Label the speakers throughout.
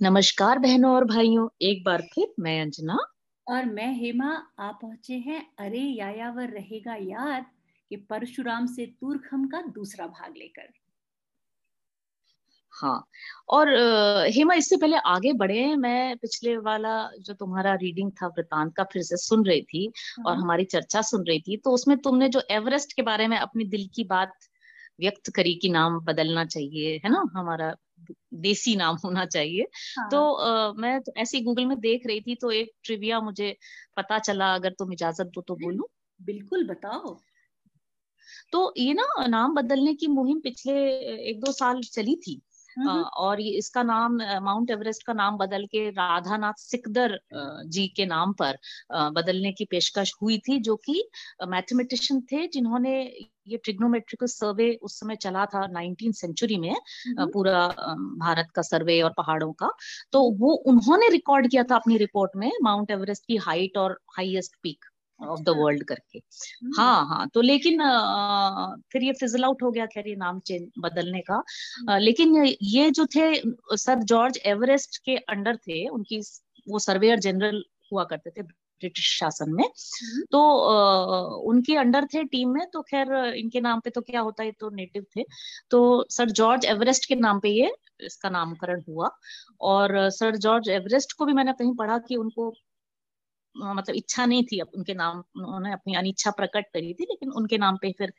Speaker 1: नमस्कार बहनों और भाइयों एक बार फिर मैं अंजना
Speaker 2: और मैं हेमा आ पहुँचे हैं अरे यायावर रहेगा याद कि परशुराम से तुरखम का दूसरा भाग लेकर
Speaker 1: हाँ और हेमा इससे पहले आगे बढ़े मैं पिछले वाला जो तुम्हारा रीडिंग था वृतांत का फिर से सुन रही थी हाँ। और। हमारी चर्चा सुन रही थी तो उसमें तुमने जो एवरेस्ट के बारे में अपनी दिल की बात व्यक्त करी कि नाम बदलना चाहिए है ना? हमारा देसी नाम होना चाहिए। हाँ. तो आ, मैं तो ऐसे गूगल में देख रही थी तो एक ट्रिविया मुझे पता चला अगर तुम इजाज़त दो तो बोलू।
Speaker 2: बिल्कुल बताओ।
Speaker 1: तो ये ना नाम बदलने की मुहिम पिछले एक दो साल चली थी। और ये इसका नाम माउंट एवरेस्ट का नाम बदल के राधानाथ सिकदर जी के नाम पर बदलने की पेशकश हुई थी जो कि मैथमेटिशियन थे जिन्होंने ये ट्रिग्नोमेट्रिकल सर्वे उस समय चला था नाइनटीन सेंचुरी में पूरा भारत का सर्वे और पहाड़ों का। तो वो उन्होंने रिकॉर्ड किया था अपनी रिपोर्ट में माउंट एवरेस्ट की हाइट और highest peak. Of the world करके हम्म। हाँ हाँ तो लेकिन आ, फिर ये फिजल आउट हो गया खैर ये नाम चेंज बदलने का आ, हम्म। लेकिन ये जो थे सर जॉर्ज एवरेस्ट के अंडर थे उनकी वो सर्वेयर जनरल हुआ करते थे ब्रिटिश शासन में हम्म। तो आ, उनके अंडर थे टीम में तो खैर इनके नाम पे तो क्या होता है तो नेटिव थे तो सर जॉर्ज एवरेस्ट के नाम पे ये इसका नामकरण हुआ और सर जॉर्ज एवरेस्ट को भी मैंने कहीं पढ़ा कि उनको मतलब इच्छा नहीं थी उनके नाम उन्होंने अपनी अनिच्छा प्रकट करी थी लेकिन उनके नाम पे फिर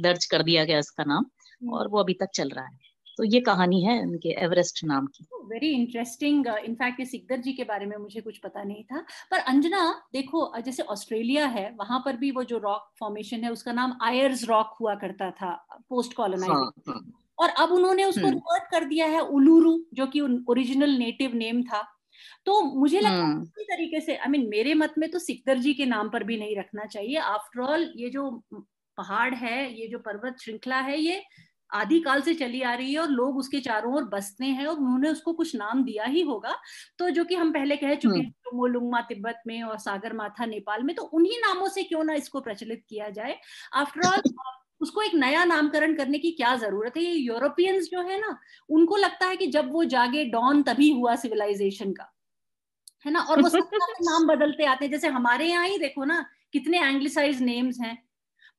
Speaker 1: दर्ज कर दिया गया इसका नाम हम्म। और वो अभी तक चल रहा है तो ये कहानी है उनके एवरेस्ट नाम की
Speaker 2: very interesting in fact Sikdar ji के बारे में मुझे कुछ पता नहीं था पर अंजना देखो जैसे ऑस्ट्रेलिया है वहाँ पर भी वो जो रॉक फॉर्मेशन है उसका नाम आयर्स रॉक हुआ करता था पोस्ट कॉलोनाइजेशन हाँ, हाँ. और अब उन्होंने उसको रिवर्ट हम्म। कर दिया है उलूरू जो कि ओरिजिनल नेटिव नेम था तो मुझे लगता है हम्म। इसी तरीके से आई मीन मेरे मत में तो सिकदर जी के नाम पर भी नहीं रखना चाहिए। आफ्टर ऑल ये जो पहाड़ है ये जो पर्वत श्रृंखला है ये आदिकाल से चली आ रही है और लोग उसके चारों ओर बसते हैं और उन्होंने उसको कुछ नाम दिया ही होगा। तो जो कि हम पहले कह चुके हैं मोलुंगमा तिब्बत में और सागर माथा नेपाल में तो उन्हीं नामों से क्यों ना इसको प्रचलित किया जाए? आफ्टर ऑल उसको एक नया नामकरण करने की क्या ज़रूरत है? ये यूरोपियंस जो है ना उनको लगता है कि जब वो जागे डॉन तभी हुआ सिविलाइजेशन का। है ना? और वो सब नाम बदलते आते हैं। जैसे हमारे यहाँ ही देखो ना कितने एंग्लिसाइज नेम्स हैं।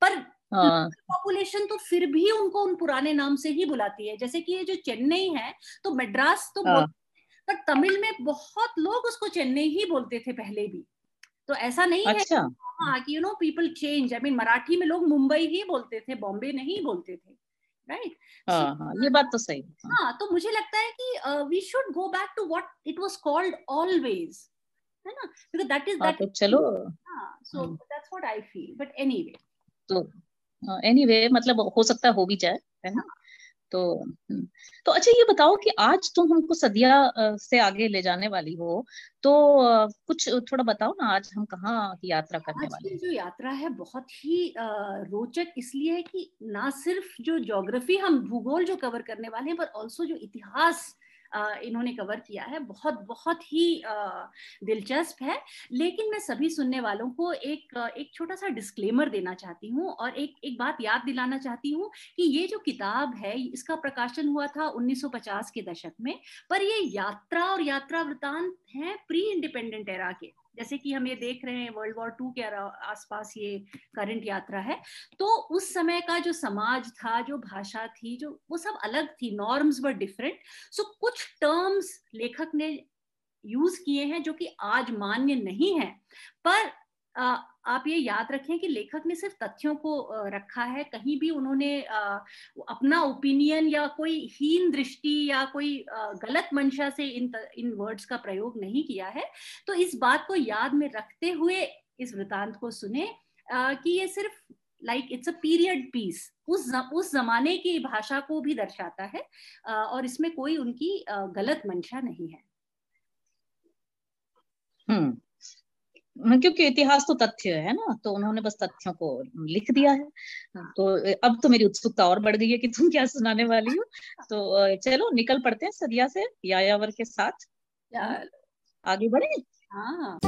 Speaker 2: पर पॉपुलेशन हाँ। तो फिर भी उनको उन पुराने नाम से ही बुलाती है। जैसे कि ये जो चेन्नई है तो मद्रास तो हाँ। पर तमिल में बहुत लोग उसको चेन्नई ही बोलते थे पहले भी। तो ऐसा नहीं अच्छा। है हाँ कि you know people change I mean Marathi में लोग मुंबई ही बोलते थे बॉम्बे नहीं बोलते थे। राइट
Speaker 1: हाँ हाँ ये बात तो सही
Speaker 2: हाँ। तो मुझे लगता है कि we should go back to what it was called always है ना? बिकॉज़ दैट इज़ दैट
Speaker 1: चलो।
Speaker 2: हाँ so that's what I feel but anyway
Speaker 1: तो एनीवे हाँ, मतलब हो सकता है हो भी जाए है ना? हाँ. तो हम्म, तो अच्छा ये बताओ कि आज तुम हमको सदिया से आगे ले जाने वाली हो तो कुछ थोड़ा बताओ ना आज हम कहाँ की यात्रा करने आज
Speaker 2: वाले जो यात्रा है बहुत ही रोचक इसलिए है कि ना सिर्फ़ जो ज्योग्राफी हम भूगोल जो कवर करने वाले हैं पर ऑल्सो जो इतिहास इन्होंने कवर किया है। बहुत बहुत ही दिलचस्प है। लेकिन मैं सभी सुनने वालों को एक एक छोटा सा डिस्क्लेमर देना चाहती हूँ और एक एक बात याद दिलाना चाहती हूँ कि ये जो किताब है, इसका प्रकाशन हुआ था 1950 के दशक में, पर ये यात्रा और यात्रा वृतांत है प्री इंडिपेंडेंट एरा के। जैसे कि हम ये देख रहे हैं वर्ल्ड वॉर टू के आसपास ये करंट यात्रा है तो उस समय का जो समाज था, जो भाषा थी, जो, वो सब अलग थी नॉर्म्स वर डिफरेंट सो कुछ टर्म्स लेखक ने यूज़ किए हैं जो कि आज मान्य नहीं है, पर आप ये याद रखें कि लेखक ने सिर्फ़ तथ्यों को रखा है, कहीं भी उन्होंने अपना ओपिनियन या कोई हीन दृष्टि या कोई गलत मंशा से इन इन वर्ड्स का प्रयोग नहीं किया है। तो इस बात को याद में रखते हुए इस वृतांत को सुने कि ये सिर्फ़ like it's a period piece उस उस जमाने की भाषा को भी दर्शाता है और इसमें कोई उनकी गलत मंशा नहीं है।
Speaker 1: हम्म। क्योंकि इतिहास तो तथ्य है ना तो उन्होंने बस तथ्यों को लिख दिया है। तो अब तो मेरी उत्सुकता और बढ़ गई है कि तुम क्या सुनाने वाली हो। तो चलो निकल पड़ते हैं सदिया से यायावर के साथ। आगे बढ़े? हाँ।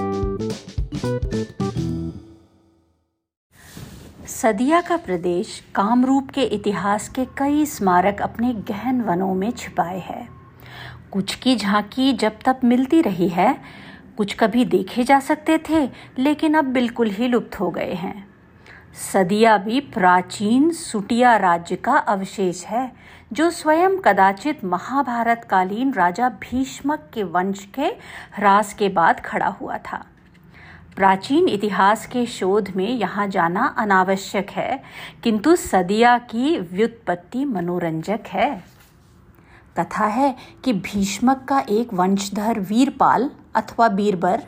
Speaker 3: सदिया का प्रदेश कामरूप के इतिहास के कई स्मारक अपने गहन वनों में छिपाए है। कुछ की झांकी जब तक मिलती रही है कुछ कभी देखे जा सकते थे, लेकिन अब बिल्कुल ही लुप्त हो गए हैं। सदिया भी प्राचीन सुटिया राज्य का अवशेष है, जो स्वयं कदाचित महाभारत कालीन राजा भीष्मक के वंश के ह्रास के बाद खड़ा हुआ था। प्राचीन इतिहास के शोध में यहाँ जाना अनावश्यक है, किंतु सदिया की व्युत्पत्ति मनोरंजक है। कथा है कि भीष्मक का एक वंशधर वीरपाल अथवा बीरबर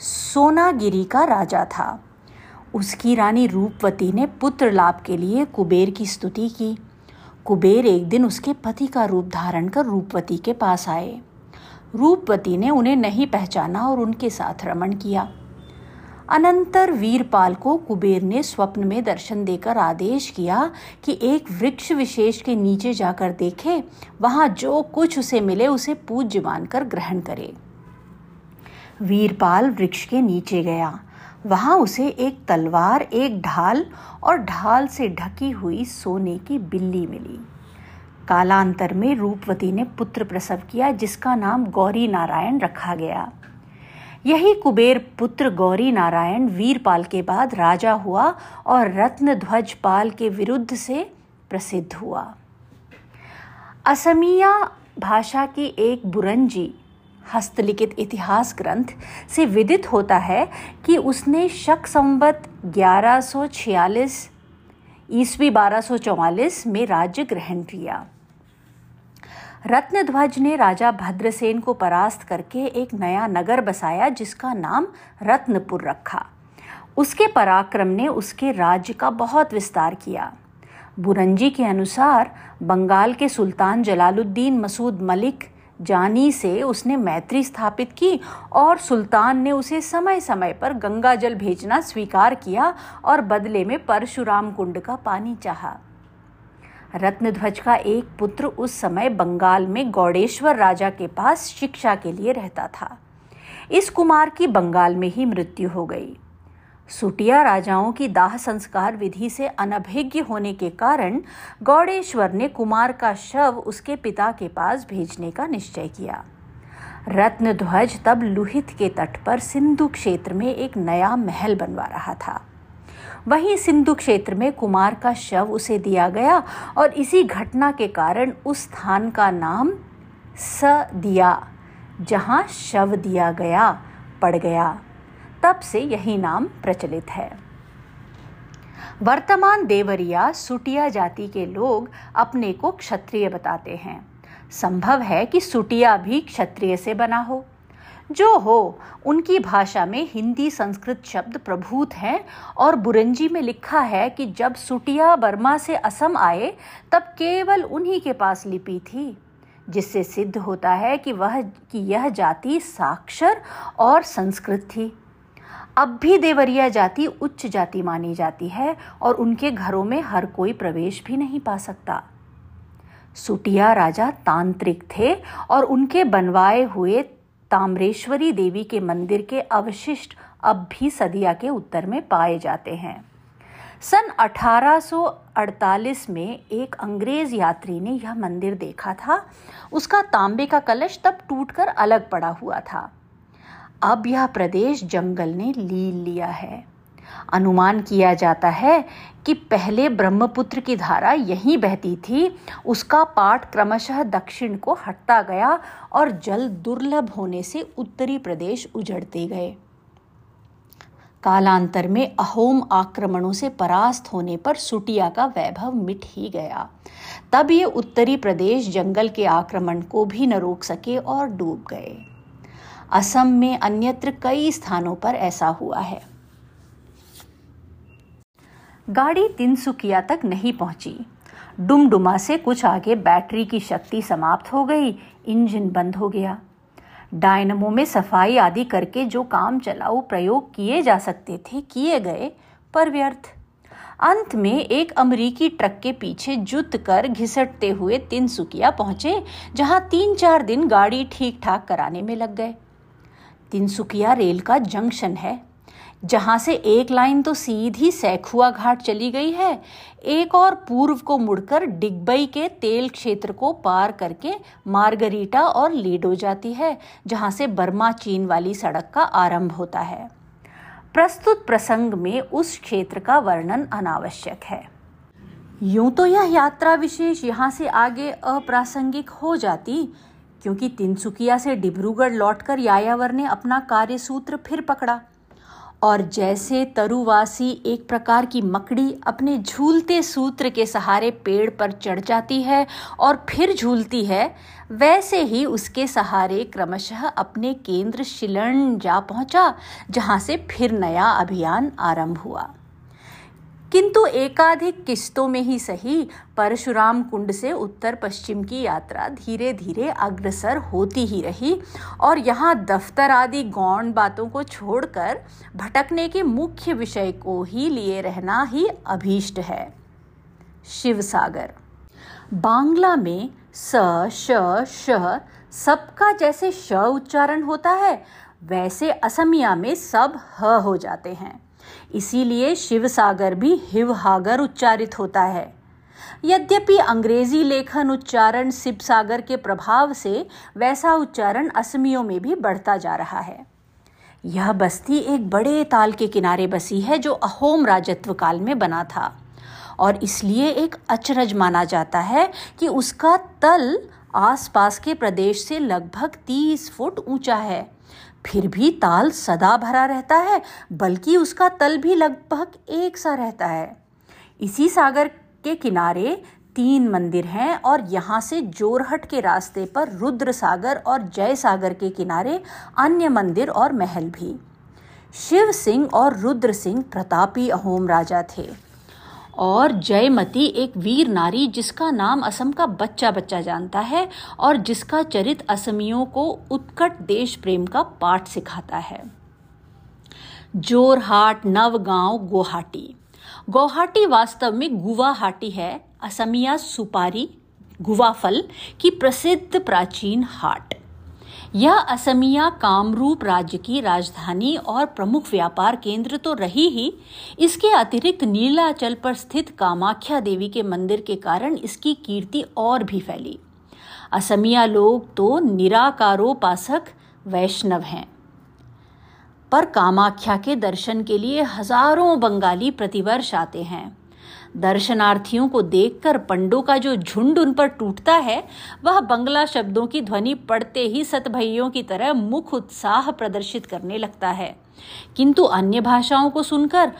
Speaker 3: सोनागिरी का राजा था। उसकी रानी रूपवती ने पुत्र लाभ के लिए कुबेर की स्तुति की। कुबेर एक दिन उसके पति का रूप धारण कर रूपवती के पास आए। रूपवती ने उन्हें नहीं पहचाना और उनके साथ रमण किया। अनंतर वीरपाल को कुबेर ने स्वप्न में दर्शन देकर आदेश किया कि एक वृक्ष विशेष के नीचे जाकर देखे, वहाँ जो कुछ उसे मिले उसे पूज्य मानकर ग्रहण करे। वीरपाल वृक्ष के नीचे गया। वहाँ उसे एक तलवार, एक ढाल और ढाल से ढकी हुई सोने की बिल्ली मिली। कालांतर में रूपवती ने पुत्र प्रसव किया, जिसका नाम गौरी नारायण रखा गया। यही कुबेर पुत्र गौरी नारायण वीरपाल के बाद राजा हुआ और रत्न ध्वज पाल के विरुद्ध से प्रसिद्ध हुआ। असमिया भाषा की एक बुरंजी, हस्तलिखित इतिहास ग्रंथ से विदित होता है कि उसने शक संवत 1146 ईस्वी 1244 में राज्य ग्रहण किया। रत्नध्वज ने राजा भद्रसेन को परास्त करके एक नया नगर बसाया, जिसका नाम रत्नपुर रखा। उसके पराक्रम ने उसके राज्य का बहुत विस्तार किया। बुरंजी के अनुसार, बंगाल के सुल्तान जलालुद्दीन मसूद मलिक जानी से उसने मैत्री स्थापित की और सुल्तान ने उसे समय समय पर गंगा जल भेजना स्वीकार किया और बदले में परशुराम कुंड का पानी चाहा। रत्नध्वज का एक पुत्र उस समय बंगाल में गौड़ेश्वर राजा के पास शिक्षा के लिए रहता था। इस कुमार की बंगाल में ही मृत्यु हो गई। सुटिया राजाओं की दाह संस्कार विधि से अनभिज्ञ होने के कारण गौड़ेश्वर ने कुमार का शव उसके पिता के पास भेजने का निश्चय किया। रत्नध्वज तब लुहित के तट पर सिंधु क्षेत्र में एक नया महल बनवा रहा था। वहीं सिंधु क्षेत्र में कुमार का शव उसे दिया गया और इसी घटना के कारण उस स्थान का नाम स दिया जहाँ शव दिया गया, पड़ गया। तब से यही नाम प्रचलित है। वर्तमान देवरिया, सुटिया जाति के लोग अपने को क्षत्रिय बताते हैं। संभव है कि सुटिया भी क्षत्रिय से बना हो। जो हो, उनकी भाषा में हिंदी संस्कृत शब्द प्रभूत हैं और बुरंजी में लिखा है कि जब सुटिया बर्मा से असम आए, तब केवल उन्हीं के पास लिपि थी, जिससे सिद्ध होता है कि वह, कि यह जाति साक्षर और संस्कृत थी। अब भी देवरिया जाति उच्च जाति मानी जाती है और उनके घरों में हर कोई प्रवेश भी नहीं पा सकता। सुटिया राजा तांत्रिक थे और उनके बनवाए हुए ताम्रेश्वरी देवी के मंदिर के अवशिष्ट अब भी सदिया के उत्तर में पाए जाते हैं। सन 1848 में एक अंग्रेज़ यात्री ने यह मंदिर देखा था। उसका तांबे का कलश तब टूटकर अलग पड़ा हुआ था। अब यह प्रदेश जंगल ने लील लिया है। अनुमान किया जाता है कि पहले ब्रह्मपुत्र की धारा यहीं बहती थी, उसका पाठ क्रमशः दक्षिण को हटता गया और जल दुर्लभ होने से उत्तरी प्रदेश उजड़ते गए। कालांतर में अहोम आक्रमणों से परास्त होने पर सुटिया का वैभव मिट ही गया। तब ये उत्तरी प्रदेश जंगल के आक्रमण को भी न रोक सके और डूब गए। असम में अन्यत्र कई स्थानों पर ऐसा हुआ है। गाड़ी तिनसुकिया तक नहीं पहुँची। डुमडुमा से कुछ आगे बैटरी की शक्ति समाप्त हो गई। इंजन बंद हो गया। डायनमो में सफ़ाई आदि करके जो काम चलाऊ प्रयोग किए जा सकते थे, किए गए, पर व्यर्थ। अंत में एक अमरीकी ट्रक के पीछे जुत कर घिसटते हुए तिनसुकिया पहुँचे, जहाँ तीन चार दिन गाड़ी ठीक ठाक कराने में लग गए। तिनसुकिया रेल का जंक्शन है। जहाँ से एक लाइन तो सीधी सैखुआ घाट चली गई है, एक और पूर्व को मुड़कर डिगबई के तेल क्षेत्र को पार करके मार्गरीटा और लीडो जाती है, जहाँ से बर्मा चीन वाली सड़क का आरंभ होता है। प्रस्तुत प्रसंग में उस क्षेत्र का वर्णन अनावश्यक है। यूँ तो यह यात्रा विशेष यहाँ से आगे अप्रासंगिक हो जाती, क्योंकि तिनसुकिया से डिब्रूगढ़ लौटकर यायावर ने अपना कार्यसूत्र फिर पकड़ा। और जैसे तरुवासी एक प्रकार की मकड़ी अपने झूलते सूत्र के सहारे पेड़ पर चढ़ जाती है और फिर झूलती है, वैसे ही उसके सहारे क्रमशः अपने केंद्र शिलण जा पहुँचा, जहाँ से फिर नया अभियान आरंभ हुआ। किंतु एकाधिक किस्तों में ही सही, परशुराम कुंड से उत्तर पश्चिम की यात्रा धीरे धीरे अग्रसर होती ही रही और यहाँ दफ्तर आदि गौण बातों को छोड़कर भटकने के मुख्य विषय को ही लिए रहना ही अभीष्ट है। शिव सागर बांग्ला में स, श श सबका जैसे श उच्चारण होता है, वैसे असमिया में सब ह हो जाते हैं। इसीलिए शिव सागर भी हिवहागर उच्चारित होता है। यद्यपि अंग्रेज़ी लेखन उच्चारण शिव सागर के प्रभाव से वैसा उच्चारण असमियों में भी बढ़ता जा रहा है। यह बस्ती एक बड़े ताल के किनारे बसी है जो अहोम राजत्व काल में बना था और इसलिए एक अचरज माना जाता है कि उसका तल आसपास के प्रदेश से लगभग तीस फुट ऊँचा है। फिर भी ताल सदा भरा रहता है, बल्कि उसका तल भी लगभग एक सा रहता है। इसी सागर के किनारे तीन मंदिर हैं और यहाँ से जोरहट के रास्ते पर रुद्र सागर और जय सागर के किनारे अन्य मंदिर और महल भी। शिव सिंह और रुद्र सिंह प्रतापी अहोम राजा थे। और जयमती एक वीर नारी जिसका नाम असम का बच्चा बच्चा जानता है और जिसका चरित असमियों को उत्कट देश प्रेम का पाठ सिखाता है। जोरहाट, नवगांव, गुवाहाटी। गुवाहाटी वास्तव में गुवाहाटी है, असमिया सुपारी, गुवाफल की प्रसिद्ध प्राचीन हाट। यह असमिया कामरूप राज्य की राजधानी और प्रमुख व्यापार केंद्र तो रही ही। इसके अतिरिक्त नीलाचल पर स्थित कामाख्या देवी के मंदिर के कारण इसकी कीर्ति और भी फैली। असमिया लोग तो निराकारोपासक वैष्णव हैं। पर कामाख्या के दर्शन के लिए हज़ारों बंगाली प्रतिवर्ष आते हैं। दर्शनार्थियों को देखकर पंडों का जो झुंड उन पर टूटता है, वह बंगला शब्दों की ध्वनि पड़ते ही सतभैयों की तरह मुख उत्साह प्रदर्शित करने लगता है। किंतु अन्य भाषाओं को सुनकर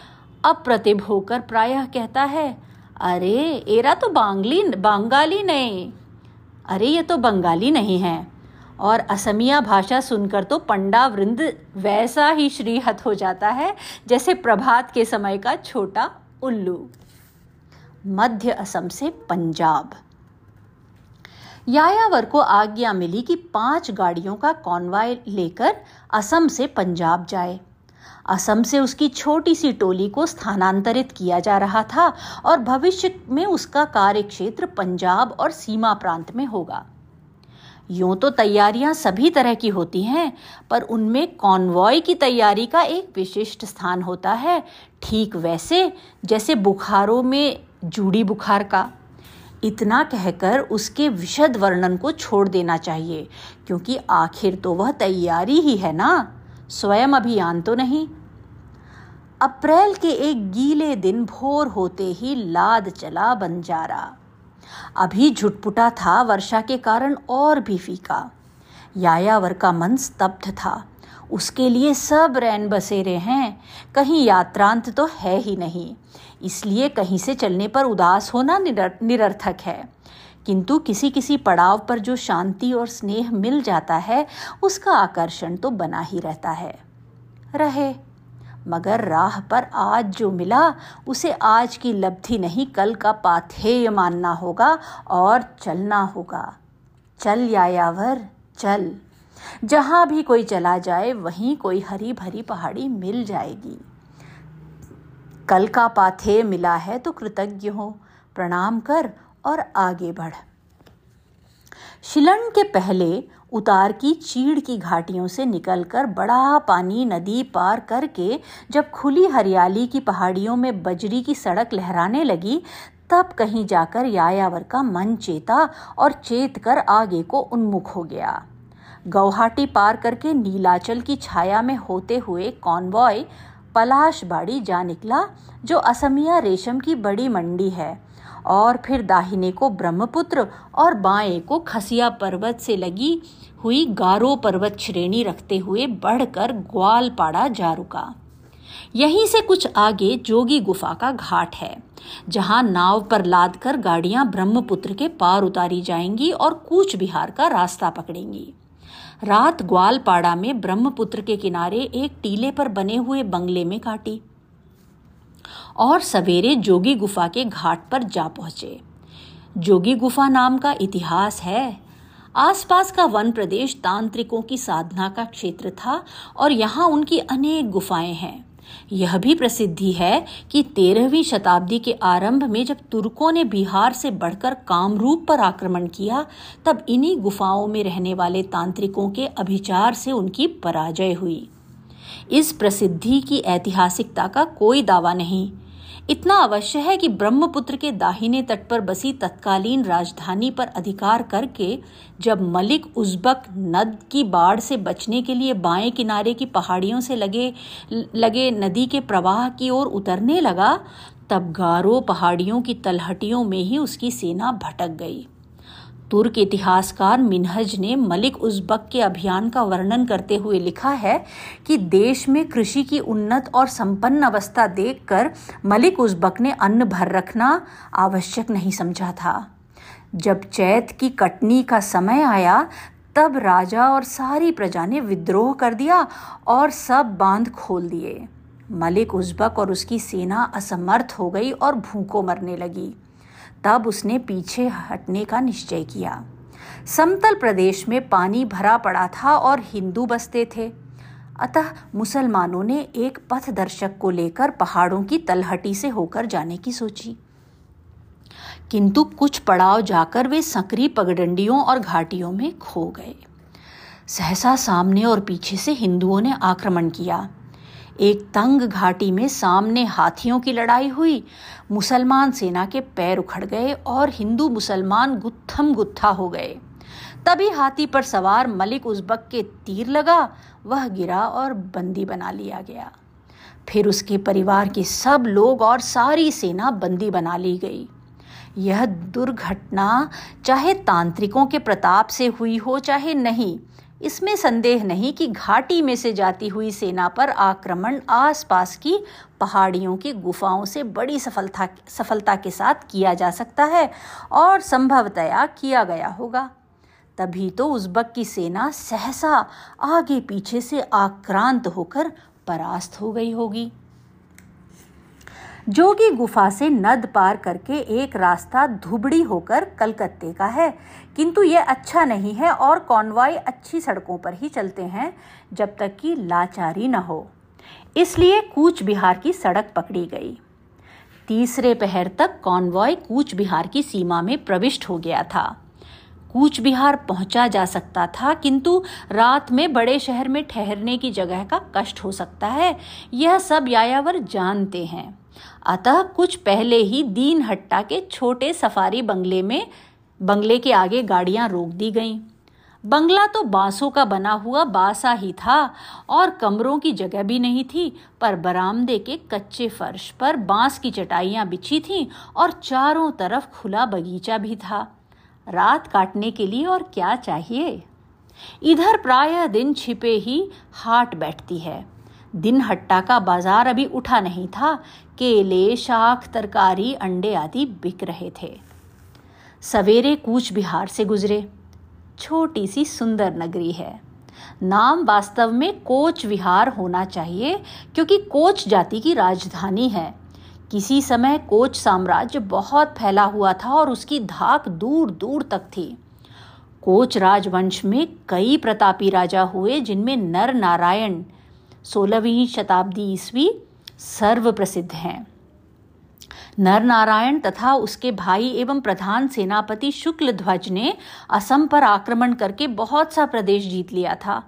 Speaker 3: अप्रतिभ होकर प्रायः कहता है, अरे, एरा तो बांगली, बंगाली नहीं अरे, ये तो बंगाली नहीं है। और असमिया भाषा सुनकर तो पंडा वृंद वैसा ही श्रीहत हो जाता है, जैसे प्रभात के समय का छोटा उल्लू। मध्य असम से पंजाब। यायावर को आज्ञा मिली कि पाँच गाड़ियों का कॉन्वाय लेकर असम से पंजाब जाए। असम से उसकी छोटी सी टोली को स्थानांतरित किया जा रहा था और भविष्य में उसका कार्य क्षेत्र पंजाब और सीमा प्रांत में होगा। यूँ तो तैयारियाँ सभी तरह की होती हैं, पर उनमें कॉन्वॉय की तैयारी का एक विशिष्ट स्थान होता है। ठीक वैसे, जैसे बुखारों में जूड़ी बुखार का। इतना कहकर उसके विशद वर्णन को छोड़ देना चाहिए, क्योंकि आखिर तो वह तैयारी ही है ना। स्वयं अभियान तो नहीं। अप्रैल के एक गीले दिन भोर होते ही लाद चला बंजारा। अभी झुटपुटा था, वर्षा के कारण और भी फीका। यायावर का मन स्तब्ध था। उसके लिए सब रैन बसेरे हैं, कहीं यात्रांत तो है ही नहीं। इसलिए कहीं से चलने पर उदास होना निर, निरर्थक है। किंतु किसी किसी पड़ाव पर जो शांति और स्नेह मिल जाता है उसका आकर्षण तो बना ही रहता है। रहे। मगर राह पर आज जो मिला उसे आज की लब्धि नहीं कल का पाथेय मानना होगा और चलना होगा। चल यायावर चल। जहाँ भी कोई चला जाए वहीं कोई हरी भरी पहाड़ी मिल जाएगी। कल का पाथेय मिला है तो कृतज्ञ हो, प्रणाम कर और आगे बढ़। शिलन के पहले उतार की चीड़ की घाटियों से निकलकर बड़ा पानी नदी पार करके जब खुली हरियाली की पहाड़ियों में बजरी की सड़क लहराने लगी, तब कहीं जाकर यायावर का मन चेता और चेत कर आगे को उन्मुख हो गया। गौहाटी पार करके नीलाचल की छाया में होते हुए कॉन्वॉय पलाशबाड़ी जा निकला, जो असमिया रेशम की बड़ी मंडी है। और फिर दाहिने को ब्रह्मपुत्र और बाएँ को खसिया पर्वत से लगी हुई गारो पर्वत श्रेणी रखते हुए बढ़कर ग्वालपाड़ा जा रुका। यहीं से कुछ आगे जोगी गुफा का घाट है, जहाँ नाव पर लादकर गाड़ियाँ ब्रह्मपुत्र के पार उतारी जाएँगी और कूच बिहार का रास्ता पकड़ेंगी। रात ग्वालपाड़ा में ब्रह्मपुत्र के किनारे एक टीले पर बने हुए बंगले में काटी। और सवेरे जोगी गुफा के घाट पर जा पहुँचे। जोगी गुफा नाम का इतिहास है। आसपास का वन प्रदेश तांत्रिकों की साधना का क्षेत्र था और यहाँ उनकी अनेक गुफाएँ हैं। यह भी प्रसिद्धि है कि तेरहवीं शताब्दी के आरंभ में जब तुर्कों ने बिहार से बढ़कर कामरूप पर आक्रमण किया, तब इन्हीं गुफाओं में रहने वाले तांत्रिकों के अभिचार से उनकी पराजय हुई। इस प्रसिद्धि की ऐतिहासिकता का कोई दावा नहीं। इतना अवश्य है कि ब्रह्मपुत्र के दाहिने तट पर बसी तत्कालीन राजधानी पर अधिकार करके, जब मलिक उज्बक नद की बाढ़ से बचने के लिए बाएँ किनारे की पहाड़ियों से लगे लगे नदी के प्रवाह की ओर उतरने लगा, तब गारो पहाड़ियों की तलहटियों में ही उसकी सेना भटक गई। तुर्क इतिहासकार मिनहज ने मलिक उज्बक के अभियान का वर्णन करते हुए लिखा है कि देश में कृषि की उन्नत और संपन्न अवस्था देखकर मलिक उज्बक ने अन्न भर रखना आवश्यक नहीं समझा था। जब चैत की कटनी का समय आया, तब राजा और सारी प्रजा ने विद्रोह कर दिया और सब बाँध खोल दिए। मलिक उज्बक और उसकी सेना असमर्थ हो गई और भूखों मरने लगी। तब उसने पीछे हटने का निश्चय किया। समतल प्रदेश में पानी भरा पड़ा था और हिंदू बसते थे। अतः मुसलमानों ने एक पथ दर्शक को लेकर पहाड़ों की तलहटी से होकर जाने की सोची। किंतु कुछ पड़ाव जाकर वे सकरी पगडंडियों और घाटियों में खो गए। सहसा सामने और पीछे से हिंदुओं ने आक्रमण किया। एक तंग घाटी में सामने हाथियों की लड़ाई हुई। मुसलमान सेना के पैर उखड़ गए और हिंदू मुसलमान गुत्थम गुत्था हो गए। तभी हाथी पर सवार मलिक उज्बक के तीर लगा, वह गिरा और बंदी बना लिया गया। फिर उसके परिवार के सब लोग और सारी सेना बंदी बना ली गई। यह दुर्घटना चाहे तांत्रिकों के प्रताप से हुई हो, चाहे नहीं इसमें संदेह नहीं कि घाटी में से जाती हुई सेना पर आक्रमण आसपास की पहाड़ियों की गुफाओं से बड़ी सफलता सफलता के साथ किया जा सकता है और संभवतया किया गया होगा। तभी तो उज्बक की सेना सहसा आगे पीछे से आक्रांत होकर परास्त हो गई होगी। जोगी गुफा से नद पार करके एक रास्ता धुबड़ी होकर कलकत्ते का है। किंतु यह अच्छा नहीं है और कॉन्वाई अच्छी सड़कों पर ही चलते हैं, जब तक कि लाचारी न हो। इसलिए कूच बिहार की सड़क पकड़ी गई। तीसरे पहर तक कॉन्वॉय कूच बिहार की सीमा में प्रविष्ट हो गया था। कूच बिहार पहुँचा जा सकता था, किंतु रात में बड़े शहर में ठहरने की जगह का कष्ट हो सकता है। यह सब यायावर जानते हैं। अतः कुछ पहले ही दीन हट्टा के छोटे सफारी बंगले में, बंगले के आगे गाड़ियाँ रोक दी गईं। बंगला तो बांसों का बना हुआ बासा ही था और कमरों की जगह भी नहीं थी, पर बरामदे के कच्चे फर्श पर बाँस की चटाइयाँ बिछी थीं और चारों तरफ़ खुला बगीचा भी था। रात काटने के लिए और क्या चाहिए? इधर प्रायः दिन छिपे ही हाट बैठती है। दिन हट्टा का बाज़ार अभी उठा नहीं था। केले शाख तरकारी, अंडे आदि बिक रहे थे। सवेरे कूच बिहार से गुजरे। छोटी सी सुंदर नगरी है। नाम वास्तव में कोच विहार होना चाहिए, क्योंकि कोच जाति की राजधानी है। किसी समय कोच साम्राज्य बहुत फैला हुआ था और उसकी धाक दूर दूर तक थी। कोच राजवंश में कई प्रतापी राजा हुए, जिनमें नर नारायण सोलहवीं शताब्दी ईस्वी सर्व प्रसिद्ध हैं। नर नारायण तथा उसके भाई एवं प्रधान सेनापति शुक्ल ध्वज ने असम पर आक्रमण करके बहुत सा प्रदेश जीत लिया था।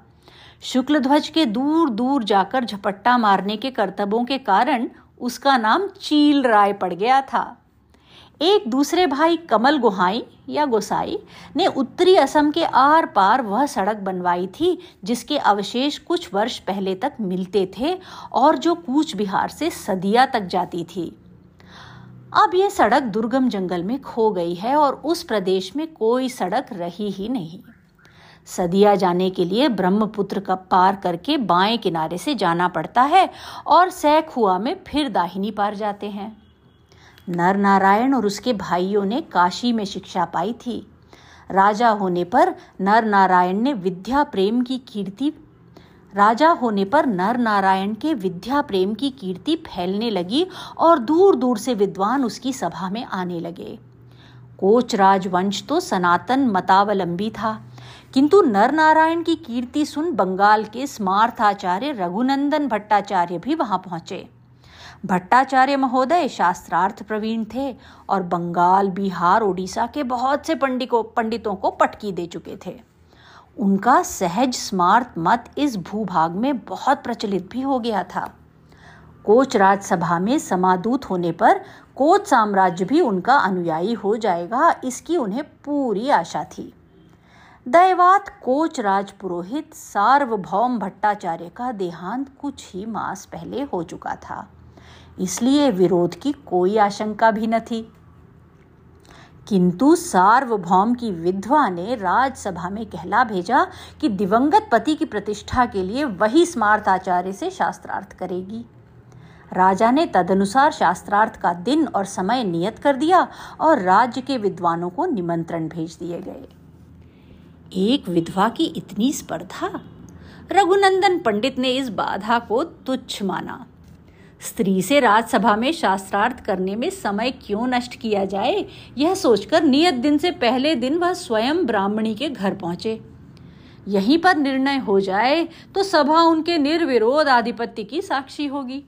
Speaker 3: शुक्ल ध्वज के दूर दूर जाकर झपट्टा मारने के कर्तव्यों के कारण उसका नाम चील राय पड़ गया था। एक दूसरे भाई कमल गुहाई या गोसाई ने उत्तरी असम के आर पार वह सड़क बनवाई थी, जिसके अवशेष कुछ वर्ष पहले तक मिलते थे और जो कूच बिहार से सदिया तक जाती थी। अब यह सड़क दुर्गम जंगल में खो गई है और उस प्रदेश में कोई सड़क रही ही नहीं। सदिया जाने के लिए ब्रह्मपुत्र का पार करके बाएँ किनारे से जाना पड़ता है और सैखुआ में फिर दाहिनी पार जाते हैं। नर नारायण और उसके भाइयों ने काशी में शिक्षा पाई थी। राजा होने पर नर नारायण ने विद्या प्रेम की कीर्ति, राजा होने पर नर नारायण के विद्या प्रेम की कीर्ति फैलने लगी और दूर दूर से विद्वान उसकी सभा में आने लगे। कोच राजवंश तो सनातन मतावलंबी था, किंतु नर नारायण की कीर्ति सुन बंगाल के स्मार्थाचार्य रघुनंदन भट्टाचार्य भी वहाँ पहुँचे। भट्टाचार्य महोदय शास्त्रार्थ प्रवीण थे और बंगाल, बिहार, ओडिशा के बहुत से पंडितों पंडितों को पटकी दे चुके थे। उनका सहज स्मार्त मत इस भूभाग में बहुत प्रचलित भी हो गया था। कोच राजसभा में समादूत होने पर कोच साम्राज्य भी उनका अनुयायी हो जाएगा, इसकी उन्हें पूरी आशा थी। दैवात कोच राज पुरोहित सार्वभौम भट्टाचार्य का देहांत कुछ ही मास पहले हो चुका था। इसलिए विरोध की कोई आशंका भी न थी। किंतु सार्वभौम की विधवा ने राजसभा में कहला भेजा कि दिवंगत पति की प्रतिष्ठा के लिए वही स्मार्त आचार्य से शास्त्रार्थ करेगी। राजा ने तदनुसार शास्त्रार्थ का दिन और समय नियत कर दिया और राज्य के विद्वानों को निमंत्रण भेज दिए गए। एक विधवा की इतनी स्पर्धा? रघुनंदन पंडित ने इस बाधा को तुच्छ माना। स्त्री से राजसभा में शास्त्रार्थ करने में समय क्यों नष्ट किया जाए? यह सोचकर नियत दिन से पहले दिन वह स्वयं ब्राह्मणी के घर पहुँचे। यहीं पर निर्णय हो जाए तो सभा उनके निर्विरोध आधिपत्य की साक्षी होगी।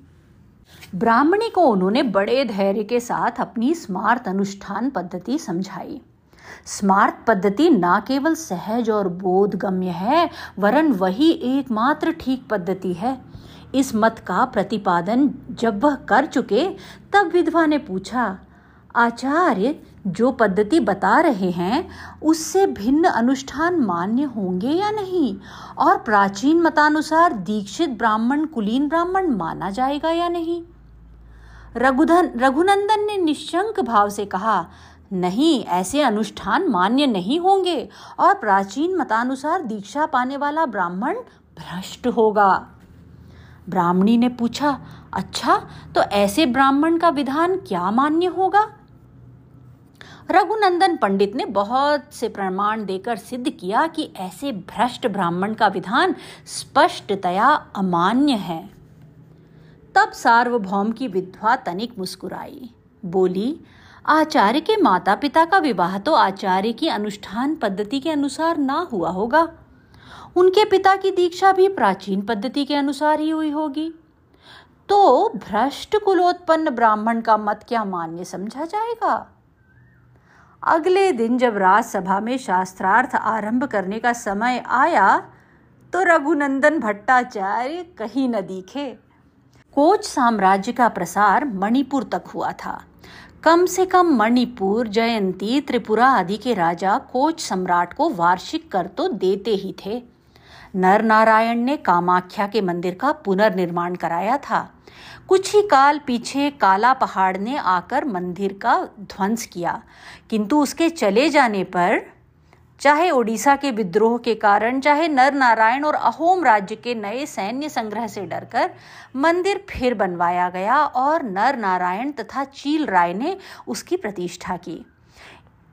Speaker 3: ब्राह्मणी को उन्होंने बड़े धैर्य के साथ अपनी स्मार्त अनुष्ठान पद्धति समझाई। स्मार्त पद्धति न केवल सहज और बोधगम्य है, वरन वही एकमात्र ठीक पद्धति है। इस मत का प्रतिपादन जब वह कर चुके, तब विधवा ने पूछा, आचार्य, जो पद्धति बता रहे हैं, उससे भिन्न अनुष्ठान मान्य होंगे या नहीं? और प्राचीन मतानुसार दीक्षित ब्राह्मण कुलीन ब्राह्मण माना जाएगा या नहीं? रघुधन, रघुनंदन ने निशंक भाव से कहा, नहीं, ऐसे अनुष्ठान मान्य नहीं होंगे, और प्राचीन मतानुसार दीक्षा पाने वाला ब्राह्मण भ्रष्ट होगा। ब्राह्मणी ने पूछा अच्छा तो ऐसे ब्राह्मण का विधान क्या मान्य होगा? रघुनंदन पंडित ने बहुत से प्रमाण देकर सिद्ध किया कि ऐसे भ्रष्ट ब्राह्मण का विधान स्पष्टतया अमान्य है। तब सार्वभौम की विधवा तनिक मुस्कुराई, बोली, आचार्य के माता पिता का विवाह तो आचार्य की अनुष्ठान पद्धति के अनुसार ना हुआ होगा। उनके पिता की दीक्षा भी प्राचीन पद्धति के अनुसार ही हुई होगी। तो भ्रष्ट कुलोत्पन्न ब्राह्मण का मत क्या मान्य समझा जाएगा? अगले दिन जब राजसभा में शास्त्रार्थ आरंभ करने का समय आया तो रघुनंदन भट्टाचार्य कहीं न दिखे। कोच साम्राज्य का प्रसार मणिपुर तक हुआ था। कम से कम मणिपुर, जयंती, त्रिपुरा आदि के राजा कोच सम्राट को वार्षिक कर तो देते ही थे। नर नारायण ने कामाख्या के मंदिर का पुनर्निर्माण कराया था। कुछ ही काल पीछे काला पहाड़ ने आकर मंदिर का ध्वंस किया, किंतु उसके चले जाने पर चाहे ओडिशा के विद्रोह के कारण, चाहे नर नारायण और अहोम राज्य के नए सैन्य संग्रह से डरकर मंदिर फिर बनवाया गया और नर नारायण तथा चील राय ने उसकी प्रतिष्ठा की।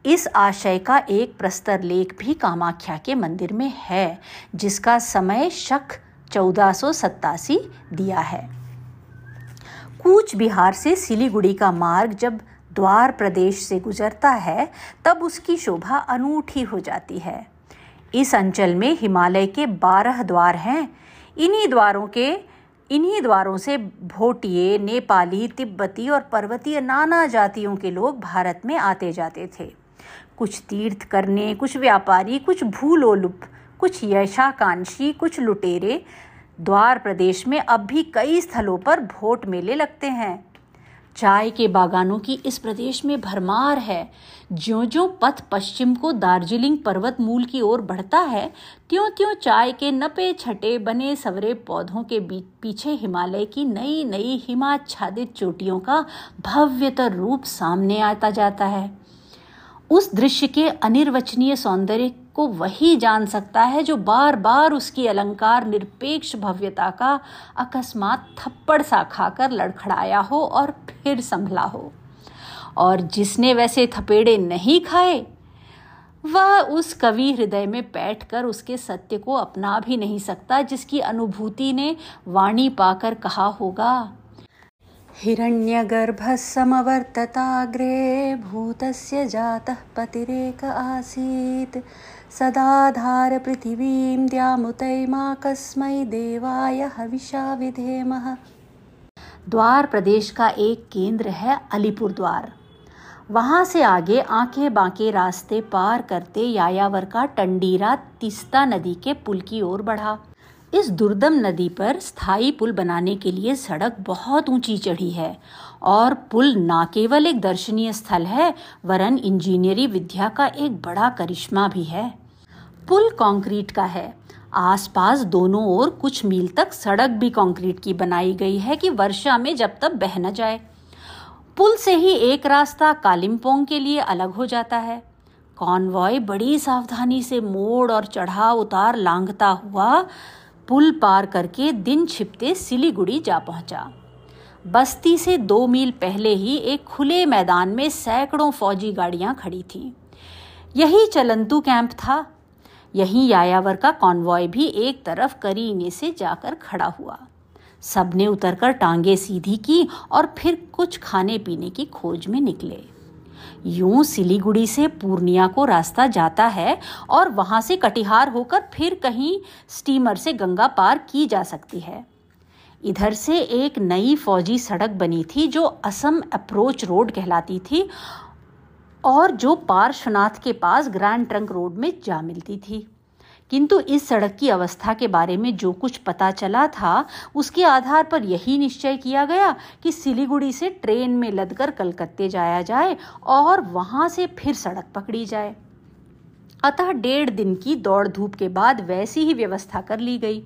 Speaker 3: इस आशय का एक प्रस्तर लेख भी कामाख्या के मंदिर में है, जिसका समय शक चौदह दिया है। कूच बिहार से सिलीगुड़ी का मार्ग जब द्वार प्रदेश से गुजरता है, तब उसकी शोभा अनूठी हो जाती है। इस अंचल में हिमालय के बारह द्वार हैं। इन्हीं द्वारों के, इन्हीं द्वारों से भोटिये नेपाली, तिब्बती और पर्वतीय नाना जातियों के लोग भारत में आते जाते थे। कुछ तीर्थ करने, कुछ व्यापारी, कुछ भूलोलुप, कुछ यशाकांक्षी, कुछ लुटेरे द्वार प्रदेश में अब भी कई स्थलों पर भोट मेले लगते हैं। चाय के बागानों की इस प्रदेश में भरमार है। ज्यो ज्यो पथ पश्चिम को दार्जिलिंग पर्वत मूल की ओर बढ़ता है त्यों त्यों चाय के नपे छटे बने सवरे पौधों के पीछे हिमालय की नई नई हिमाच्छादित चोटियों का भव्यतर रूप सामने आता जाता है। उस दृश्य के अनिर्वचनीय सौंदर्य को वही जान सकता है जो बार बार उसकी अलंकार निरपेक्ष भव्यता का अकस्मात थप्पड़ सा खाकर लड़खड़ाया हो और फिर संभला हो। और जिसने वैसे थपेड़े नहीं खाए, वह उस कवि हृदय में बैठकर उसके सत्य को अपना भी नहीं सकता जिसकी अनुभूति ने वाणी पाकर कहा होगा हिरण्यगर्भः समवर्तताग्रे भूतस्य जातः पतिरेक आसीत्। सदाधार पृथिवीं द्यामुतैमाकस्मै देवाय हविषा विधेमः। द्वार प्रदेश का एक केंद्र है अलीपुर द्वार। वहाँ से आगे आंखे बांके रास्ते पार करते यायावर का टंडीरा तिस्ता नदी के पुल की ओर बढ़ा। इस दुर्दम नदी पर स्थायी पुल बनाने के लिए सड़क बहुत ऊँची चढ़ी है और पुल न केवल एक दर्शनीय स्थल है, वरन इंजीनियरी विद्या का एक बड़ा करिश्मा भी है। पुल कंक्रीट का है। आसपास दोनों ओर कुछ मील तक सड़क भी कंक्रीट की बनाई गई है कि वर्षा में जब तक बह न जाए। पुल से ही एक रास्ता कालिम्पोंग के लिए अलग हो जाता है। कॉन्वॉय बड़ी सावधानी से मोड़ और चढ़ाव उतार लांघता हुआ पुल पार करके दिन छिपते सिलीगुड़ी जा पहुँचा। बस्ती से दो मील पहले ही एक खुले मैदान में सैकड़ों फौजी गाड़ियाँ खड़ी थीं। यही चलंतु कैंप था। यहीं यायावर का कॉन्वॉय भी एक तरफ़ करीने से जाकर खड़ा हुआ। सबने उतरकर टांगे सीधी की और फिर कुछ खाने पीने की खोज में निकले। यूँ सिलीगुड़ी से पूर्णिया को रास्ता जाता है और वहाँ से कटिहार होकर फिर कहीं स्टीमर से गंगा पार की जा सकती है। इधर से एक नई फौजी सड़क बनी थी जो असम अप्रोच रोड कहलाती थी और जो पार्श्वनाथ के पास ग्रैंड ट्रंक रोड में जा मिलती थी। किंतु इस सड़क की अवस्था के बारे में जो कुछ पता चला था, उसके आधार पर यही निश्चय किया गया कि सिलीगुड़ी से ट्रेन में लदकर कलकत्ते जाया जाए और वहाँ से फिर सड़क पकड़ी जाए। अतः डेढ़ दिन की दौड़ धूप के बाद वैसी ही व्यवस्था कर ली गई।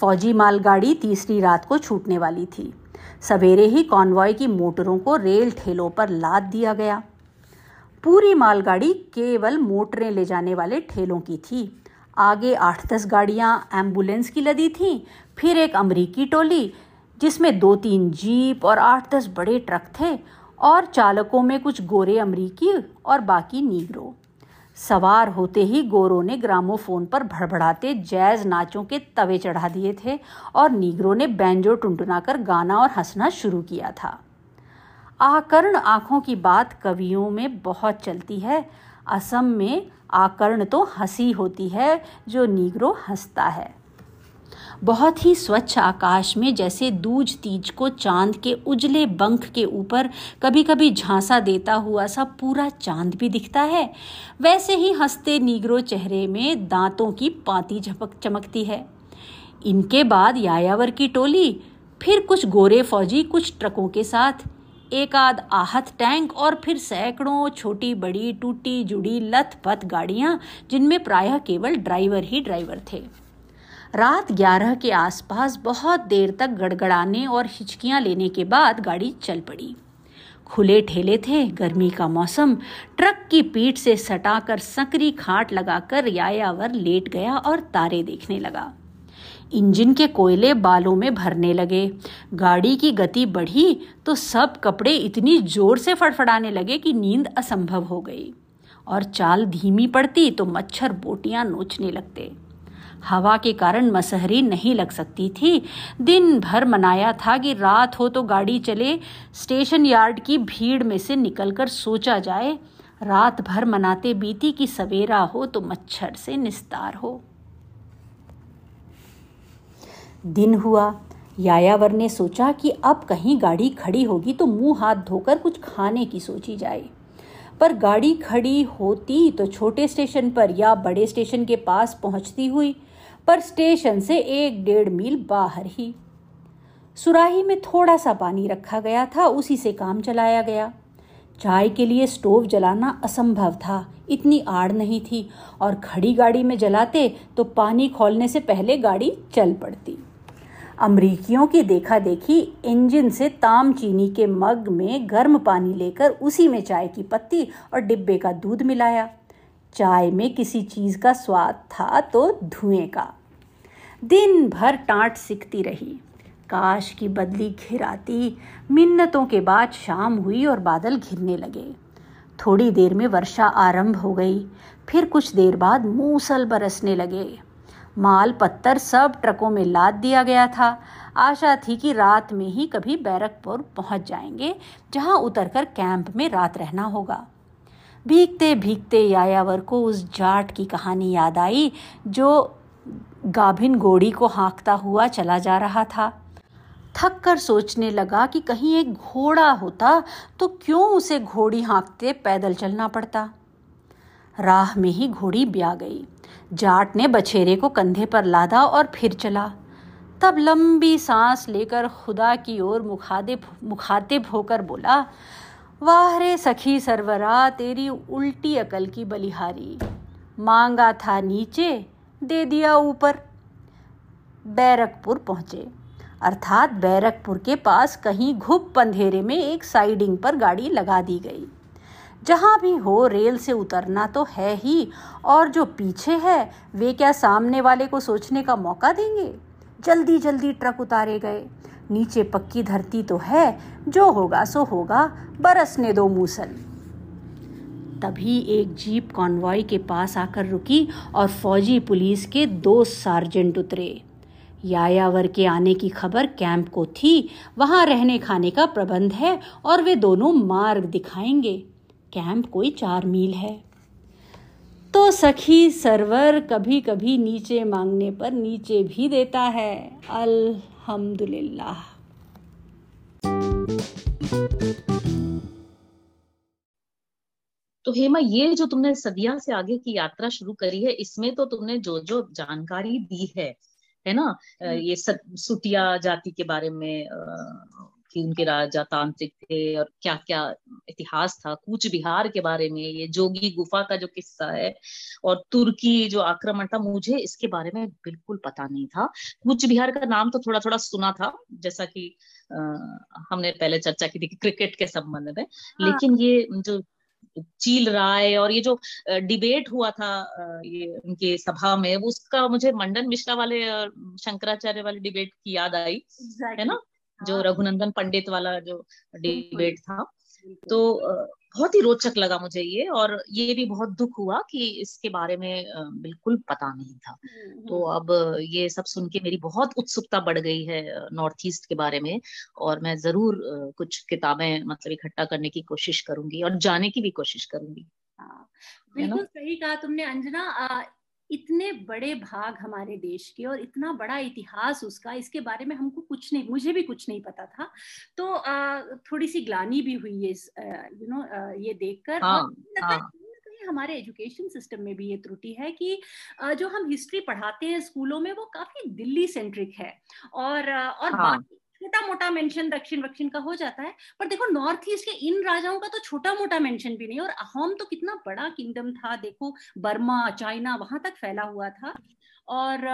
Speaker 3: फौजी मालगाड़ी तीसरी रात को छूटने वाली थी। सवेरे ही कॉन्वॉय की मोटरों को रेल ठेलों पर लाद दिया गया। पूरी मालगाड़ी केवल मोटरें ले जाने वाले ठेलों की थी। आगे आठ दस गाड़ियाँ एंबुलेंस की लदी थीं, फिर एक अमरीकी टोली, जिसमें दो तीन जीप और आठ दस बड़े ट्रक थे, और चालकों में कुछ गोरे अमरीकी और बाकी नीग्रो। सवार होते ही गोरों ने ग्रामोफोन पर भड़बड़ाते जैज नाचों के तवे चढ़ा दिए थे और नीग्रो ने बैंजो टुनटुनाकर गाना और हंसना शुरू किया था। आकर्ण आँखों की बात कवियों में बहुत चलती है असम में आकर्ण तो हँसी होती है, जो नीग्रो हंसता है। बहुत ही स्वच्छ आकाश में जैसे दूज तीज को चाँद के उजले बंख के ऊपर कभी कभी झांसा देता हुआ सा पूरा चाँद भी दिखता है, वैसे ही हँसते नीग्रो चेहरे में दांतों की पाती झपक, चमकती है। इनके बाद यायावर की टोली, फिर कुछ गोरे फौजी कुछ ट्रकों के साथ एक आध आहत टैंक और फिर सैकड़ों छोटी बड़ी टूटी जुड़ी लथ पथ गाड़ियाँ, जिनमें प्रायः केवल ड्राइवर ही ड्राइवर थे। रात ग्यारह के आसपास बहुत देर तक गड़गड़ाने और हिचकियाँ लेने के बाद गाड़ी चल पड़ी। खुले ठेले थे, गर्मी का मौसम, ट्रक की पीठ से सटाकर सकरी खाट लगाकर यायावर लेट गया और तारे देखने लगा। इंजन के कोयले बालों में भरने लगे। गाड़ी की गति बढ़ी तो सब कपड़े इतनी ज़ोर से फड़फड़ाने लगे कि नींद असंभव हो गई और चाल धीमी पड़ती तो मच्छर बोटियाँ नोचने लगते। हवा के कारण मसहरी नहीं लग सकती थी। दिन भर मनाया था कि रात हो तो गाड़ी चले, स्टेशन यार्ड की भीड़ में से निकलकर सोचा जाए। रात भर मनाते बीती कि सवेरा हो तो मच्छर से निस्तार हो। दिन हुआ। यायावर ने सोचा कि अब कहीं गाड़ी खड़ी होगी तो मुँह हाथ धोकर कुछ खाने की सोची जाए। पर गाड़ी खड़ी होती तो छोटे स्टेशन पर या बड़े स्टेशन के पास पहुँचती हुई, पर स्टेशन से एक डेढ़ मील बाहर ही। सुराही में थोड़ा सा पानी रखा गया था, उसी से काम चलाया गया। चाय के लिए स्टोव जलाना असंभव था, इतनी आड़ नहीं थी, और खड़ी गाड़ी में जलाते तो पानी खोलने से पहले गाड़ी चल पड़ती। अमरीकियों की देखा देखी इंजन से ताम चीनी के मग में गर्म पानी लेकर उसी में चाय की पत्ती और डिब्बे का दूध मिलाया। चाय में किसी चीज़ का स्वाद था तो धुएँ का। दिन भर टाट सिकती रही। काश की बदली घिराती मिन्नतों के बाद शाम हुई और बादल घिरने लगे। थोड़ी देर में वर्षा आरंभ हो गई। फिर कुछ देर बाद मूसल बरसने लगे। माल, पत्थर सब ट्रकों में लाद दिया गया था। आशा थी कि रात में ही कभी बैरकपुर पहुँच जाएँगे, जहाँ उतरकर कैंप में रात रहना होगा। भीगते भीगते यायावर को उस जाट की कहानी याद आई, जो गाभिन घोड़ी को हाँकता हुआ चला जा रहा था। थक कर सोचने लगा कि कहीं एक घोड़ा होता तो क्यों उसे घोड़ी हाँकते पैदल चलना पड़ता। राह में ही घोड़ी ब्या गई। जाट ने बछेरे को कंधे पर लादा और फिर चला। तब लंबी सांस लेकर खुदा की ओर मुखादे मुखातिब होकर बोला वाह रे सखी सरवरा, तेरी उल्टी अकल की बलिहारी। मांगा था नीचे, दे दिया ऊपर। बैरकपुर पहुँचे। अर्थात बैरकपुर के पास कहीं घुप अंधेरे में एक साइडिंग पर गाड़ी लगा दी गई। जहाँ भी हो, रेल से उतरना तो है ही। और जो पीछे है, वे क्या सामने वाले को सोचने का मौका देंगे? जल्दी जल्दी ट्रक उतारे गए। नीचे पक्की धरती तो है, जो होगा सो होगा, बरसने दो मूसल। तभी एक जीप कॉन्वॉय के पास आकर रुकी और फौजी पुलिस के दो सार्जेंट उतरे। यायावर के आने की खबर कैंप को थी। वहाँ रहने खाने का प्रबंध है और वे दोनों मार्ग दिखाएँगे। कैंप कोई चार मील है। तो सखी सरवर कभी कभी नीचे मांगने पर नीचे भी देता है। अल्हम्दुलिल्लाह।
Speaker 1: तो हेमा ये जो तुमने सदिया से आगे की यात्रा शुरू करी है इसमें तो तुमने जो जो जानकारी दी है है ना? हम्म। ये सुटिया जाति के बारे में कि उनके राजा तांत्रिक थे और क्या क्या इतिहास था कूच बिहार के बारे में ये जोगी गुफा का जो किस्सा है और तुर्की जो आक्रमण था मुझे इसके बारे में बिल्कुल पता नहीं था कूच बिहार का नाम तो थोड़ा थोड़ा सुना था जैसा कि आ, हमने पहले चर्चा की थी कि क्रिकेट के संबंध में हाँ। लेकिन ये जो चील राय और ये जो डिबेट हुआ था ये उनके सभा में उसका मुझे मंडन मिश्रा वाले और शंकराचार्य वाले डिबेट की याद आई exactly. है ना जो हाँ। रघुनंदन पंडित वाला जो डिबेट था। तो बहुत ही रोचक लगा मुझे ये और ये भी बहुत दुख हुआ कि इसके बारे में बिल्कुल पता नहीं था। हम्म, तो हम्म। अब ये सब सुन के मेरी बहुत उत्सुकता बढ़ गई है नॉर्थ ईस्ट के बारे में और मैं ज़रूर कुछ किताबें मतलब इकट्ठा करने की कोशिश करूँगी और जाने की भी कोशिश करूँगी।
Speaker 2: हाँ, बिल्कुल सही कहा तुमने अंजना। इतने बड़े भाग हमारे देश के और इतना बड़ा इतिहास उसका इसके बारे में हमको कुछ नहीं मुझे भी कुछ नहीं पता था तो आ, थोड़ी सी ग्लानी भी हुई है यू नो ये देखकर हाँ, हाँ. हमारे एजुकेशन सिस्टम में भी ये त्रुटि है कि जो हम हिस्ट्री पढ़ाते हैं स्कूलों में वो काफ़ी दिल्ली सेंट्रिक है और और हाँ. छोटा मोटा मेंशन दक्षिण दक्षिण का हो जाता है। पर देखो नॉर्थ ईस्ट के इन राजाओं का तो छोटा मोटा मेंशन भी नहीं और अहोम तो कितना बड़ा किंगडम था। देखो बर्मा चाइना वहाँ तक फैला हुआ था। और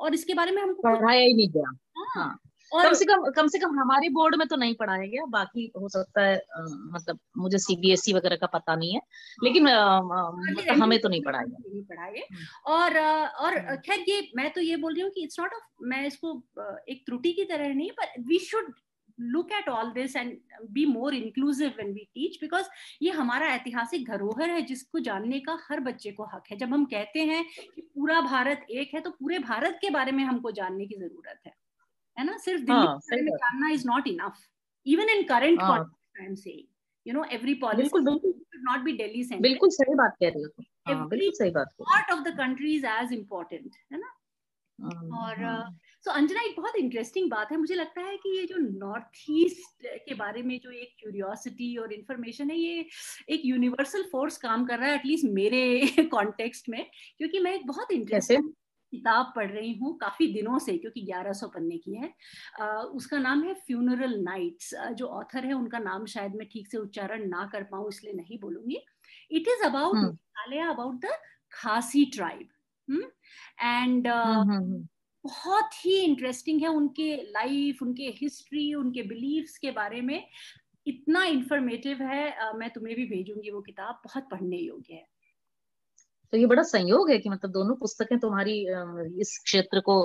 Speaker 2: और इसके बारे में हमको
Speaker 1: पढ़ाया ही नहीं गया। हाँ, हाँ। और कम से कम कम से कम हमारे बोर्ड में तो नहीं पढ़ाया गया बाकी हो सकता है आ, मतलब मुझे सीबीएसई e वगैरह का पता नहीं है हाँ। लेकिन आ, मतलब हमें तो नहीं पढ़ाया नहीं
Speaker 2: पढ़ाए और और हम्म। खैर ये मैं तो ये बोल रही हूँ कि इट्स नॉट ऑफ़ मैं इसको एक त्रुटि की तरह नहीं पर we should look at all this and be more inclusive when we teach because ये हमारा ऐतिहासिक धरोहर है जिसको जानने का हर बच्चे को हक है। जब हम कहते हैं कि पूरा भारत एक है तो पूरे भारत के बारे में हमको जानने की ज़रूरत है। है ना? सिर्फ़ दिल्ली हाँ, के बारे में जानना is not enough even in current I am saying you know every policy बिल्कुल बिल्कुल। should not be delhi
Speaker 1: बिल्कुल सही बात कह रही हो हाँ, बिल्कुल सही बात
Speaker 2: part of the country is as important है ना? और सो अंजना एक बहुत इंटरेस्टिंग बात है। मुझे लगता है कि ये जो नॉर्थ ईस्ट के बारे में जो एक क्यूरियोसिटी और इन्फॉर्मेशन है ये एक यूनिवर्सल फोर्स काम कर रहा है एटलीस्ट मेरे कॉन्टेक्स्ट में क्योंकि मैं एक बहुत इंटरेस्टिंग किताब पढ़ रही हूँ काफ़ी दिनों से क्योंकि 1100 पन्ने की है। आ, उसका नाम है फ्यूनरल नाइट्स जो ऑथर है उनका नाम शायद मैं ठीक से उच्चारण ना कर पाऊँ इसलिए नहीं बोलूँगी। It is about about the Khasi tribe and बहुत ही इंटरेस्टिंग है उनके लाइफ उनके हिस्ट्री उनके बिलीव्स के बारे में। इतना इंफॉर्मेटिव है uh, मैं तुम्हें भी भेजूँगी वो किताब बहुत पढ़ने योग्य है।
Speaker 1: तो ये बड़ा संयोग है कि मतलब दोनों पुस्तकें तुम्हारी इस क्षेत्र को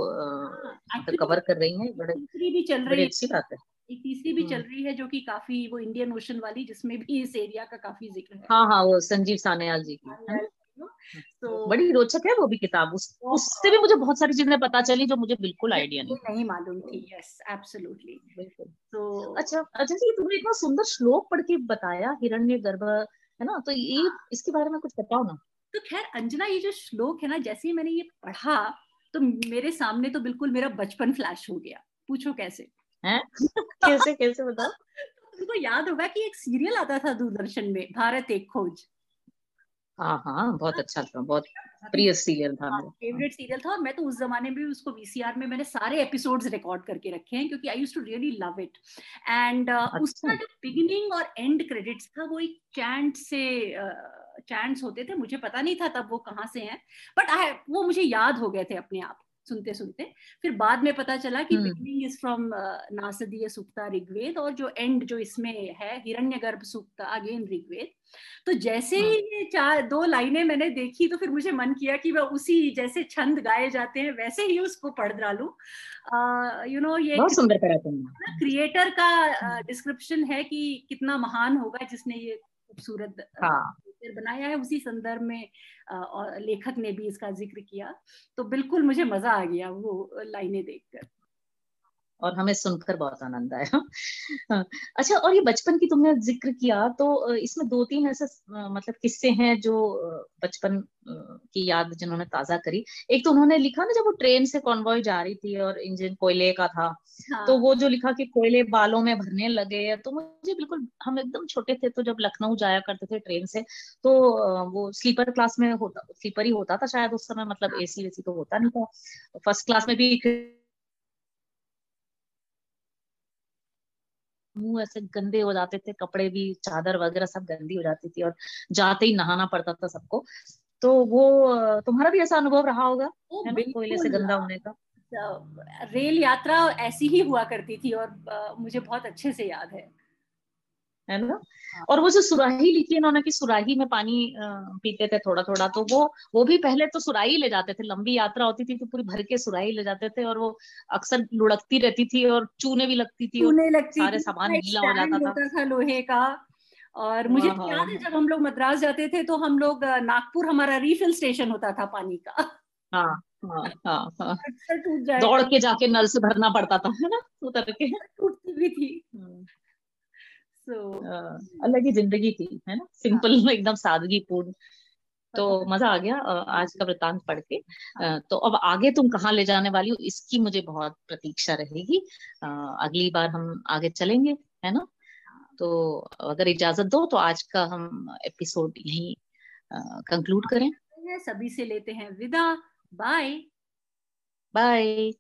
Speaker 1: कवर कर रही हैं। बड़े
Speaker 2: तीसरी भी चल रही
Speaker 1: अच्छी बात है।
Speaker 2: एक तीसरी भी चल रही है जो कि काफ़ी वो इंडियन ओशन वाली जिसमें भी इस एरिया का काफ़ी ज़िक्र है।
Speaker 1: हाँ हाँ वो संजीव सान्याल जी की तो बड़ी रोचक है वो भी किताब। उस उससे भी मुझे बहुत सारी चीज़ें पता चली जो मुझे बिल्कुल आइडिया नहीं।
Speaker 2: नहीं मालूम थी। यस एब्सोल्युटली
Speaker 1: तो अच्छा अच्छा जी तुमने इतना सुंदर श्लोक पढ़ के बताया हिरण्य गर्भ है ना? तो ये। इसके बारे में कुछ बताओ ना।
Speaker 2: तो खैर अंजना ये जो श्लोक है ना जैसे ही मैंने ये पढ़ा तो मेरे सामने तो बिल्कुल मेरा बचपन फ्लैश हो गया। पूछो कैसे?
Speaker 1: कैसे कैसे बताओ?
Speaker 2: तुमको याद होगा कि एक सीरियल आता था दूरदर्शन में भारत एक खोज।
Speaker 1: हाँ हाँ बहुत अच्छा था बहुत प्रिय सीरियल था
Speaker 2: मेरा। फेवरेट सीरियल था और मैं तो उस जमाने में भी उसको वीसीआर में मैंने सारे एपिसोड्स रिकॉर्ड करके रखे हैं क्योंकि I used to really love it and उसका जो बिगिनिंग और एंड क्रेडिट्स था वो एक चैंट से चैंट्स होते थे मुझे पता नहीं था तब वो कहाँ से हैं बट वो मुझे याद हो गए थे अपने आप। सुनते सुनते फिर बाद में पता चला कि beginning is from Nasadiya Sukta Rigveda और जो एंड जो इसमें है हिरण्यगर्भ सुक्ता अगेन ऋग्वेद तो जैसे ही हम्म। ये चार दो लाइनें मैंने देखी तो फिर मुझे मन किया कि मैं उसी जैसे छंद गाए जाते हैं वैसे ही उसको पढ़ डालू यू नो ये
Speaker 1: सुंदर पढ़ा तुमने
Speaker 2: क्रिएटर का डिस्क्रिप्शन हम्म। है कि कितना महान होगा जिसने ये खूबसूरत हाँ. बनाया है, उसी संदर्भ में लेखक ने भी इसका ज़िक्र किया। तो बिल्कुल मुझे मज़ा आ गया वो लाइनें देखकर।
Speaker 1: और हमें सुनकर बहुत आनंद आया। हाँ, अच्छा और ये बचपन की तुमने ज़िक्र किया तो इसमें दो तीन ऐसे मतलब किस्से हैं जो बचपन की याद जिन्होंने ताज़ा करी। एक तो उन्होंने लिखा ना जब वो ट्रेन से कॉन्वॉय जा रही थी और इंजन कोयले का था हाँ। तो वो जो लिखा कि कोयले बालों में भरने लगे तो मुझे बिल्कुल हम एकदम छोटे थे तो जब लखनऊ जाया करते थे ट्रेन से तो वो स्लीपर क्लास में होता स्लीपर ही होता था शायद उस समय मतलब एसी वेसी तो होता नहीं था। फ़र्स्ट क्लास में भी मुँह ऐसे गंदे हो जाते थे कपड़े भी चादर वगैरह सब गंदी हो जाती थी और जाते ही नहाना पड़ता था सबको। तो वो तुम्हारा भी ऐसा अनुभव रहा होगा? कोयले से गंदा होने का?
Speaker 2: रेल यात्रा ऐसी ही हुआ करती थी और मुझे बहुत अच्छे से याद है।
Speaker 1: है ना? हाँ। और वो जो सुराही लिखी इन्होंने कि सुराही में पानी पीते थे थोड़ा थोड़ा तो वो वो भी पहले तो सुराही ले जाते थे लंबी यात्रा होती थी तो पूरी भर के सुराही ले जाते थे और वो अक्सर लुढ़कती रहती थी और चूने भी लगती थी
Speaker 2: और लगती
Speaker 1: सारे सामान गीला हो जाता
Speaker 2: था, था लोहे का। और मुझे तो याद है जब हम लोग मद्रास जाते थे तो हम लोग नागपुर हमारा रीफिल स्टेशन होता था पानी का।
Speaker 1: हाँ हाँ हाँ, हाँ। दौड़ के जाके नल से भरना पड़ता था है ना? उतर के।
Speaker 2: टूटती भी थी।
Speaker 1: हम्म। अलग ही ज़िंदगी थी है ना? सिंपल हाँ. एकदम सादगी पूर्ण तो मज़ा आ गया आज का वृतांत पढ़ के। तो अब आगे तुम कहाँ ले जाने वाली हो इसकी मुझे बहुत प्रतीक्षा रहेगी। अगली बार हम आगे चलेंगे है ना? तो अगर इजाज़त दो तो आज का हम एपिसोड यही कंक्लूड करें।
Speaker 2: सभी से लेते हैं विदा। बाय।
Speaker 1: बाय।